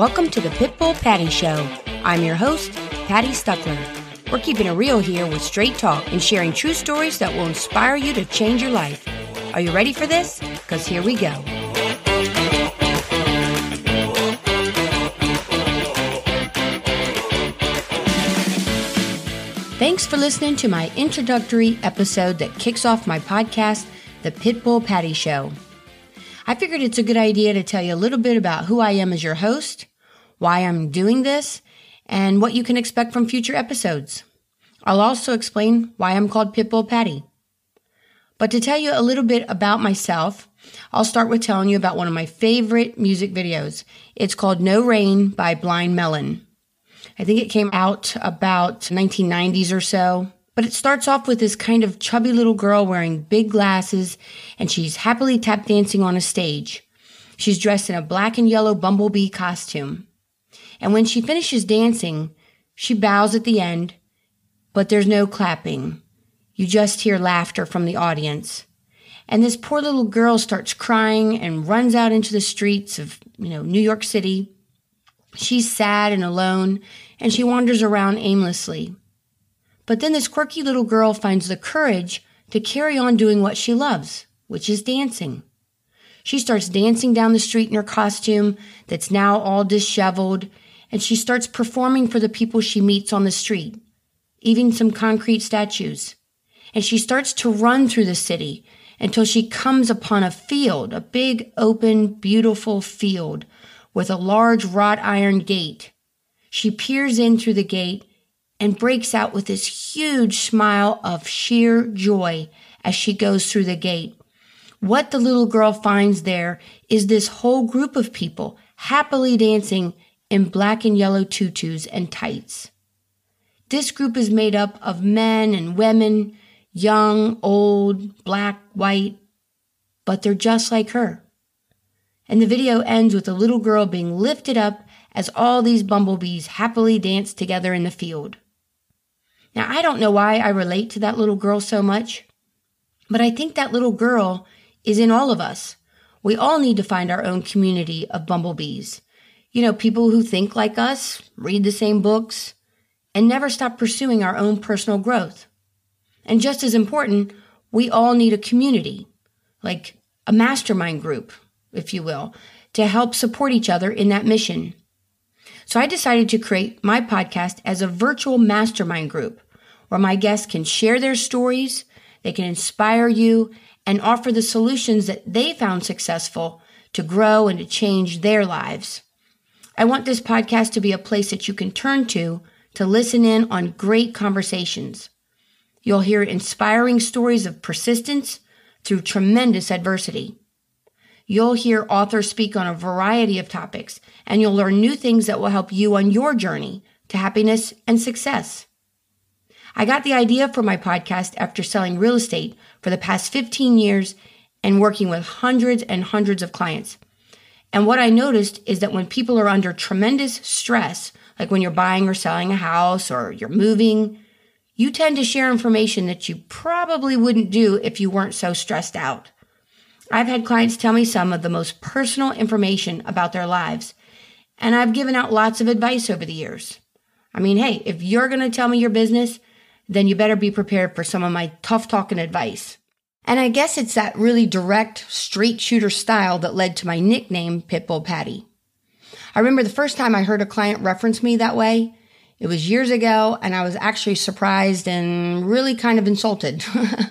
Welcome to the Pitbull Patti Show. I'm your host, Patti Stuckler. We're keeping it real here with straight talk and sharing true stories that will inspire you to change your life. Are you ready for this? Because here we go. Thanks for listening to my introductory episode that kicks off my podcast, The Pitbull Patti Show. I figured it's a good idea to tell you a little bit about who I am as your host, why I'm doing this, and what you can expect from future episodes. I'll also explain why I'm called Pitbull Patti. But to tell you a little bit about myself, I'll start with telling you about one of my favorite music videos. It's called No Rain by Blind Melon. I think it came out about 1990s or so. But it starts off with this kind of chubby little girl wearing big glasses and she's happily tap dancing on a stage. She's dressed in a black and yellow bumblebee costume. And when she finishes dancing, she bows at the end, but there's no clapping. You just hear laughter from the audience. And this poor little girl starts crying and runs out into the streets of, you know, New York City. She's sad and alone, and she wanders around aimlessly. But then this quirky little girl finds the courage to carry on doing what she loves, which is dancing. She starts dancing down the street in her costume that's now all disheveled, and she starts performing for the people she meets on the street, even some concrete statues. And she starts to run through the city until she comes upon a field, a big, open, beautiful field with a large wrought iron gate. She peers in through the gate and breaks out with this huge smile of sheer joy as she goes through the gate. What the little girl finds there is this whole group of people happily dancing in black and yellow tutus and tights. This group is made up of men and women, young, old, black, white, but they're just like her. And the video ends with the little girl being lifted up as all these bumblebees happily dance together in the field. Now, I don't know why I relate to that little girl so much, but I think that little girl is in all of us. We all need to find our own community of bumblebees. You know, people who think like us, read the same books, and never stop pursuing our own personal growth. And just as important, we all need a community, like a mastermind group, if you will, to help support each other in that mission. So I decided to create my podcast as a virtual mastermind group where my guests can share their stories, they can inspire you, and offer the solutions that they found successful to grow and to change their lives. I want this podcast to be a place that you can turn to to listen in on great conversations. You'll hear inspiring stories of persistence through tremendous adversity. You'll hear authors speak on a variety of topics, and you'll learn new things that will help you on your journey to happiness and success. I got the idea for my podcast after selling real estate for the past 15 years and working with hundreds and hundreds of clients. And what I noticed is that when people are under tremendous stress, like when you're buying or selling a house or you're moving, you tend to share information that you probably wouldn't do if you weren't so stressed out. I've had clients tell me some of the most personal information about their lives, and I've given out lots of advice over the years. I mean, hey, if you're going to tell me your business, then you better be prepared for some of my tough talking advice. And I guess it's that really direct, straight shooter style that led to my nickname, Pitbull Patti. I remember the first time I heard a client reference me that way. It was years ago, and I was actually surprised and really kind of insulted.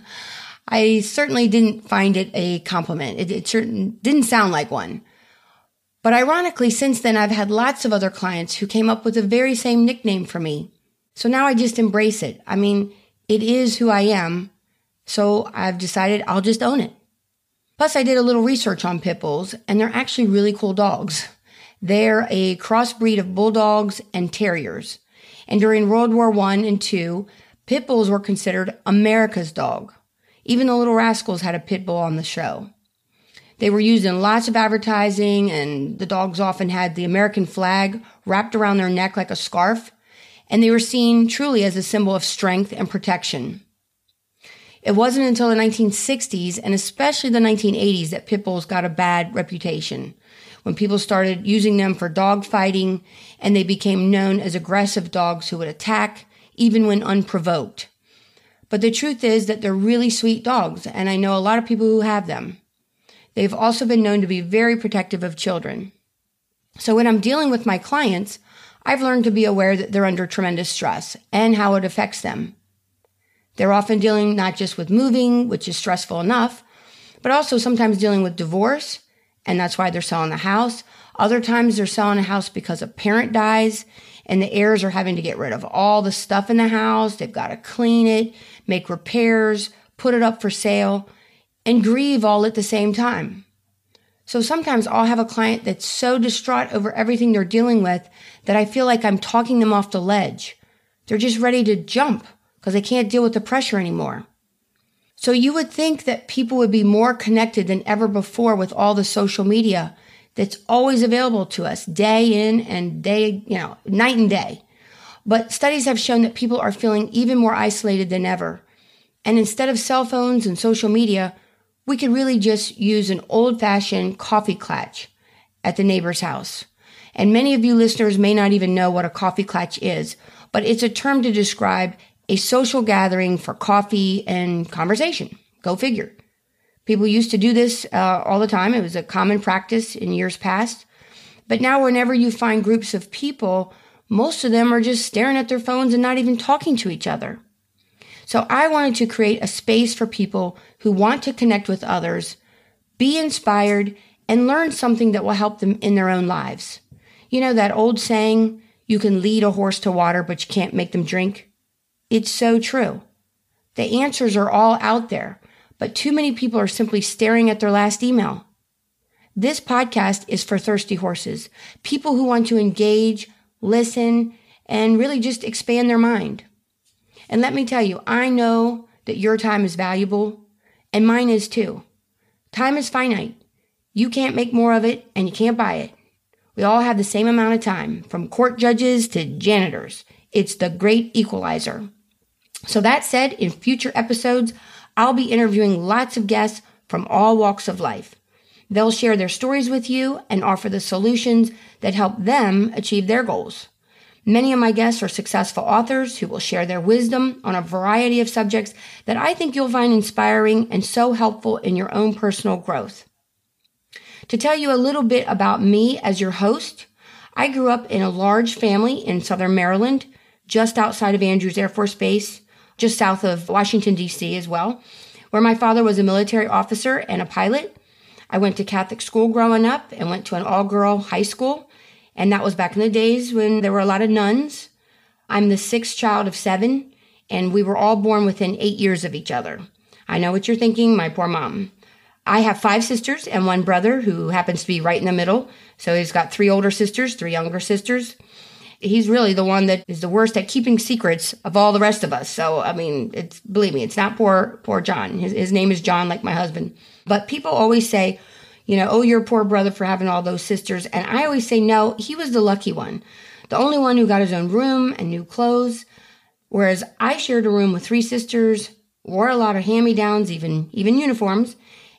I certainly didn't find it a compliment. It, it certain didn't sound like one. But ironically, since then, I've had lots of other clients who came up with the very same nickname for me. So now I just embrace it. I mean, it is who I am. So I've decided I'll just own it. Plus, I did a little research on pit bulls, and they're actually really cool dogs. They're a crossbreed of bulldogs and terriers. And during World War I and II, pit bulls were considered America's dog. Even the Little Rascals had a pit bull on the show. They were used in lots of advertising, and the dogs often had the American flag wrapped around their neck like a scarf, and they were seen truly as a symbol of strength and protection. It wasn't until the 1960s and especially the 1980s that pit bulls got a bad reputation. when people started using them for dog fighting and they became known as aggressive dogs who would attack even when unprovoked. But the truth is that they're really sweet dogs, and I know a lot of people who have them. They've also been known to be very protective of children. So when I'm dealing with my clients, I've learned to be aware that they're under tremendous stress and how it affects them. They're often dealing not just with moving, which is stressful enough, but also sometimes dealing with divorce, and that's why they're selling the house. Other times they're selling a house because a parent dies and the heirs are having to get rid of all the stuff in the house. They've got to clean it, make repairs, put it up for sale, and grieve all at the same time. So sometimes I'll have a client that's so distraught over everything they're dealing with that I feel like I'm talking them off the ledge. They're just ready to jump because they can't deal with the pressure anymore. So you would think that people would be more connected than ever before with all the social media that's always available to us day in and day, you know, night and day. But studies have shown that people are feeling even more isolated than ever. And instead of cell phones and social media, we could really just use an old fashioned coffee klatch at the neighbor's house. And many of you listeners may not even know what a coffee klatch is, but it's a term to describe a social gathering for coffee and conversation. Go figure. People used to do this uh, all the time. It was a common practice in years past. But now, whenever you find groups of people, most of them are just staring at their phones and not even talking to each other. So I wanted to create a space for people who want to connect with others, be inspired, and learn something that will help them in their own lives. You know that old saying, you can lead a horse to water, but you can't make them drink? It's so true. The answers are all out there, but too many people are simply staring at their last email. This podcast is for thirsty horses, people who want to engage, listen, and really just expand their mind. And let me tell you, I know that your time is valuable and mine is too. Time is finite. You can't make more of it and you can't buy it. We all have the same amount of time, from court judges to janitors. It's the great equalizer. So that said, in future episodes, I'll be interviewing lots of guests from all walks of life. They'll share their stories with you and offer the solutions that help them achieve their goals. Many of my guests are successful authors who will share their wisdom on a variety of subjects that I think you'll find inspiring and so helpful in your own personal growth. To tell you a little bit about me as your host, I grew up in a large family in southern Maryland, just outside of Andrews Air Force Base, just south of Washington, D.C. as well, where my father was a military officer and a pilot. I went to Catholic school growing up and went to an all girl high school and that was back in the days when there were a lot of nuns. I'm the sixth child of seven, and we were all born within eight years of each other. I know what you're thinking, my poor mom. I have five sisters and one brother who happens to be right in the middle. So he's got three older sisters, three younger sisters. He's really the one that is the worst at keeping secrets of all the rest of us. So, I mean, it's, believe me, it's not poor, poor John. His, his name is John, like my husband. But people always say, you know, oh, your poor brother for having all those sisters. And I always say, no, he was the lucky one, the only one who got his own room and new clothes. Whereas I shared a room with three sisters, wore a lot of hand-me-downs, even even uniforms,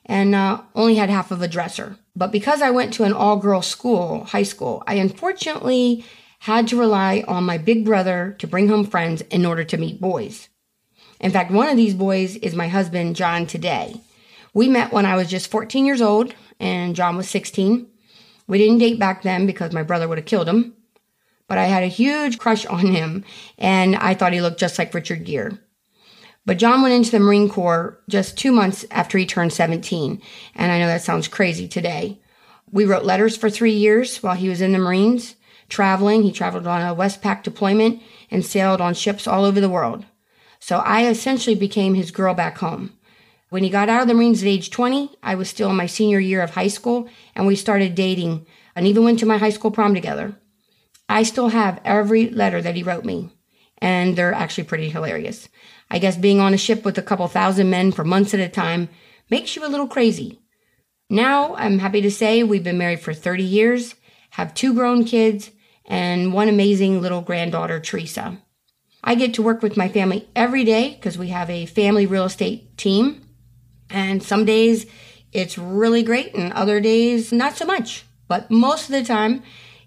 and uh, only had half of a dresser. But because I went to an all-girl school, high school, I unfortunately had to rely on my big brother to bring home friends in order to meet boys. In fact, one of these boys is my husband, John, today. We met when I was just 14 years old and John was 16. We didn't date back then because my brother would have killed him, but I had a huge crush on him and I thought he looked just like Richard Gere. But John went into the Marine Corps just two months after he turned 17. And I know that sounds crazy today. We wrote letters for three years while he was in the Marines, traveling. He traveled on a Westpac deployment and sailed on ships all over the world. So I essentially became his girl back home. When he got out of the Marines at age 20, I was still in my senior year of high school and we started dating and even went to my high school prom together. I still have every letter that he wrote me and they're actually pretty hilarious. I guess being on a ship with a couple thousand men for months at a time makes you a little crazy. Now I'm happy to say we've been married for 30 years, have two grown kids, and one amazing little granddaughter, Teresa. I get to work with my family every day because we have a family real estate team. And some days it's really great and other days not so much. But most of the time,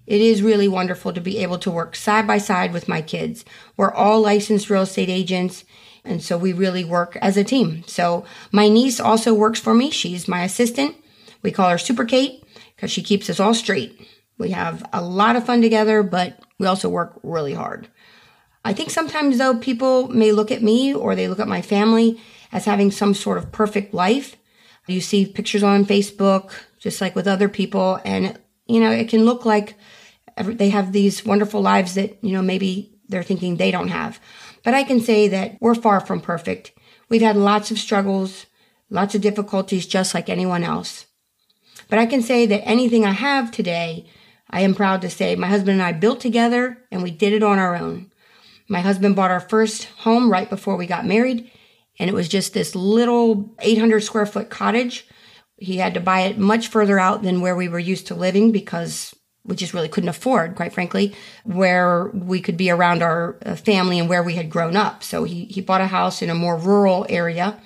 it is really wonderful to be able to work side by side with my kids. We're all licensed real estate agents. And so we really work as a team. So my niece also works for me. She's my assistant. We call her Super Kate because she keeps us all straight. We have a lot of fun together, but we also work really hard. I think sometimes though people may look at me or they look at my family as having some sort of perfect life. You see pictures on Facebook, just like with other people, and you know, it can look like they have these wonderful lives that, you know, maybe they're thinking they don't have. But I can say that we're far from perfect. We've had lots of struggles, lots of difficulties, just like anyone else. But I can say that anything I have today, I am proud to say my husband and I built together and we did it on our own. My husband bought our first home right before we got married, and it was just this little 800 square foot cottage. He had to buy it much further out than where we were used to living because we just really couldn't afford, quite frankly, where we could be around our uh, family and where we had grown up. So he, he bought a house in a more rural area.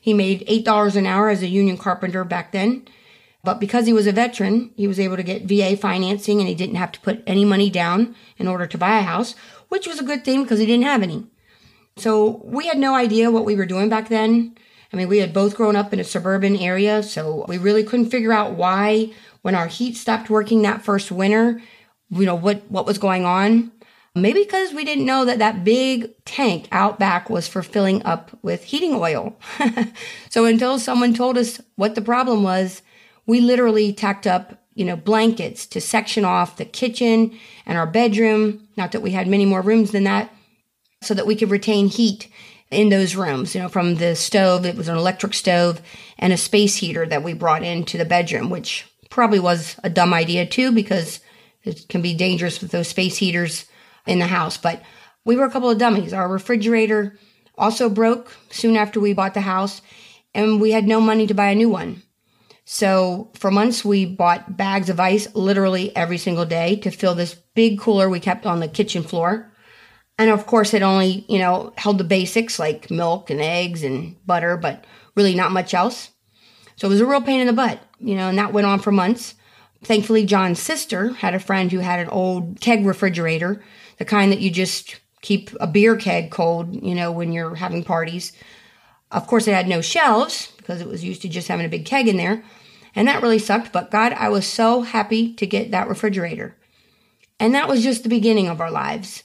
He made $8 an hour as a union carpenter back then. But because he was a veteran, he was able to get VA financing and he didn't have to put any money down in order to buy a house, which was a good thing because he didn't have any. So we had no idea what we were doing back then. I mean, we had both grown up in a suburban area, so we really couldn't figure out why when our heat stopped working that first winter, you know, what, what was going on. Maybe because we didn't know that that big tank out back was for filling up with heating oil. so until someone told us what the problem was, we literally tacked up, you know, blankets to section off the kitchen and our bedroom. Not that we had many more rooms than that so that we could retain heat in those rooms, you know, from the stove. It was an electric stove and a space heater that we brought into the bedroom, which probably was a dumb idea too because it can be dangerous with those space heaters in the house. But we were a couple of dummies. Our refrigerator also broke soon after we bought the house and we had no money to buy a new one. So for months we bought bags of ice literally every single day to fill this big cooler we kept on the kitchen floor. And of course it only, you know, held the basics like milk and eggs and butter, but really not much else. So it was a real pain in the butt you know, and that went on for months. Thankfully, John's sister had a friend who had an old keg refrigerator, the kind that you just keep a beer keg cold, you know, when you're having parties. Of course, it had no shelves because it was used to just having a big keg in there. And that really sucked. But God, I was so happy to get that refrigerator. And that was just the beginning of our lives.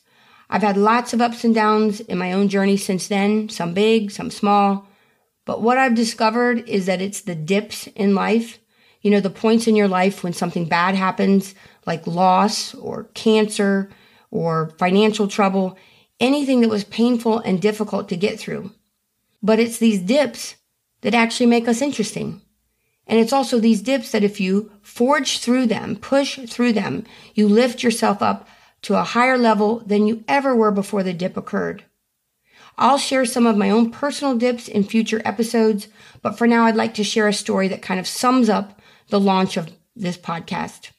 I've had lots of ups and downs in my own journey since then, some big, some small. But what I've discovered is that it's the dips in life you know, the points in your life when something bad happens, like loss or cancer or financial trouble, anything that was painful and difficult to get through. But it's these dips that actually make us interesting. And it's also these dips that if you forge through them, push through them, you lift yourself up to a higher level than you ever were before the dip occurred. I'll share some of my own personal dips in future episodes, but for now I'd like to share a story that kind of sums up the launch of this podcast.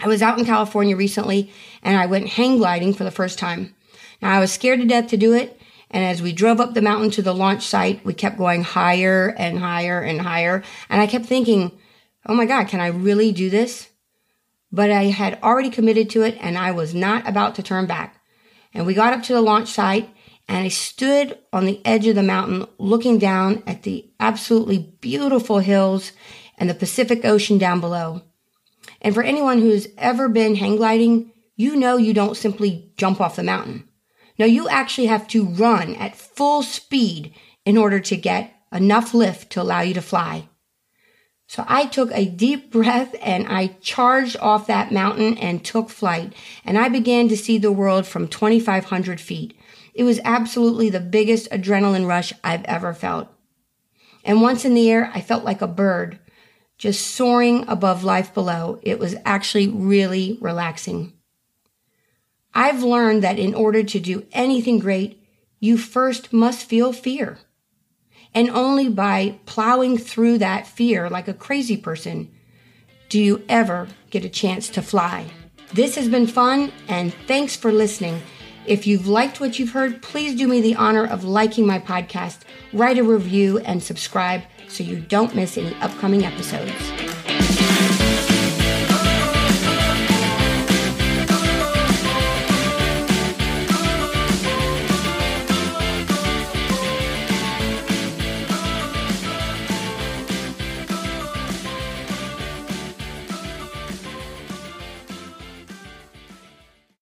I was out in California recently and I went hang gliding for the first time. Now I was scared to death to do it. And as we drove up the mountain to the launch site, we kept going higher and higher and higher. And I kept thinking, Oh my God, can I really do this? But I had already committed to it and I was not about to turn back. And we got up to the launch site and I stood on the edge of the mountain looking down at the absolutely beautiful hills and the Pacific Ocean down below. And for anyone who's ever been hang gliding, you know you don't simply jump off the mountain. No, you actually have to run at full speed in order to get enough lift to allow you to fly. So I took a deep breath and I charged off that mountain and took flight. And I began to see the world from 2,500 feet. It was absolutely the biggest adrenaline rush I've ever felt. And once in the air, I felt like a bird just soaring above life below. It was actually really relaxing. I've learned that in order to do anything great, you first must feel fear. And only by plowing through that fear like a crazy person do you ever get a chance to fly. This has been fun, and thanks for listening. If you've liked what you've heard, please do me the honor of liking my podcast, write a review, and subscribe so you don't miss any upcoming episodes.